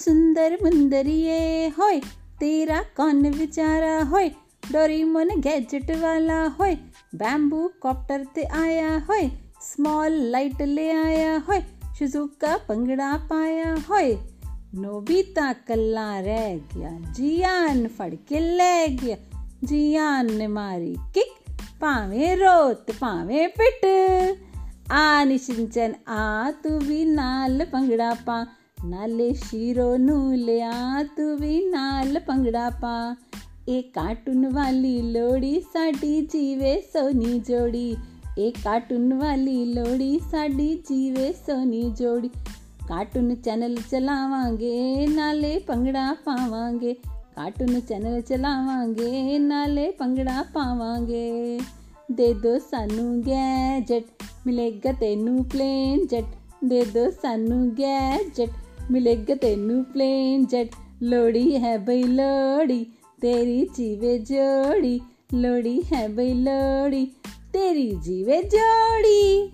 ਸੁੰਦਰ ਮੁੰਦਰੀਏ, ਹੋਏ, ਤੇਰਾ ਕੌਣ ਵਿਚਾਰਾ? ਹੋਏ ਡੋਰੀਮਨ ਗੈਜਟ ਵਾਲਾ, ਹੋਏ, ਬੈਂਬੂ ਕਾਪਟਰ ਤੇ ਆਇਆ, ਹੋਏ, ਸਮਾਲ ਲਾਈਟ ਲੈ ਆਇਆ, ਹੋਏ, ਸ਼ਿਜ਼ੂਕਾ ਪੰਗੜਾ ਪਾਇਆ, ਹੋਏ ਨੋਬੀਤਾ ਕੱਲਾ ਰਹਿ ਗਿਆ, ਜੀਆਨ ਫੜ ਕੇ ਲੈ ਗਿਆ, ਜੀਆਨ ਨੇ ਮਾਰੀ ਕਿਕ, ਭਾਵੇਂ ਰੋਤ, ਭਾਵੇਂ ਪਿੱਟ। ਆ ਨਿਸ਼ਿੰਚਨ ਆ ਤੂੰ ਵੀ ਨਾਲ ਪੰਗੜਾ ਪਾ। ਨਾਲੇ ਸ਼ੀਰੋ ਨੂੰ ਲਿਆ ਤੂੰ ਵੀ ਨਾਲ ਪੰਗੜਾ ਪਾ ਇਹ ਕਾਰਟੂਨ ਵਾਲੀ ਲੋੜੀ ਸਾਡੀ ਜੀਵੇ ਸੋਨੀ ਜੋੜੀ। ਇਹ ਕਾਰਟੂਨ ਵਾਲੀ ਲੋੜੀ ਸਾਡੀ ਜੀਵੇ ਸੋਨੀ ਜੋੜੀ। ਕਾਰਟੂਨ ਚੈਨਲ ਚਲਾਵਾਂਗੇ, ਨਾਲੇ ਪੰਗੜਾ ਪਾਵਾਂਗੇ। ਕਾਰਟੂਨ ਚੈਨਲ ਚਲਾਵਾਂਗੇ, ਨਾਲੇ ਪੰਗੜਾ ਪਾਵਾਂਗੇ। ਦੇ ਦੋ ਸਾਨੂੰ ਗੈਜਟ, ਮਿਲੇਗਾ ਤੈਨੂੰ ਪਲੇਨ ਜਟ। ਦੇ ਦੋ ਸਾਨੂੰ ਗੈਜਟ ਮਿਲੇਗਾ ਤੈਨੂੰ ਪਲੇਨ ਜਟ। ਲੋੜੀ ਹੈ ਬਈ ਲੋੜੀ ਤੇਰੀ ਜੀਵੇ ਜੋੜੀ। ਲੋੜੀ ਹੈ ਬਈ ਲੋੜੀ ਤੇਰੀ ਜੀਵੇ ਜੋੜੀ।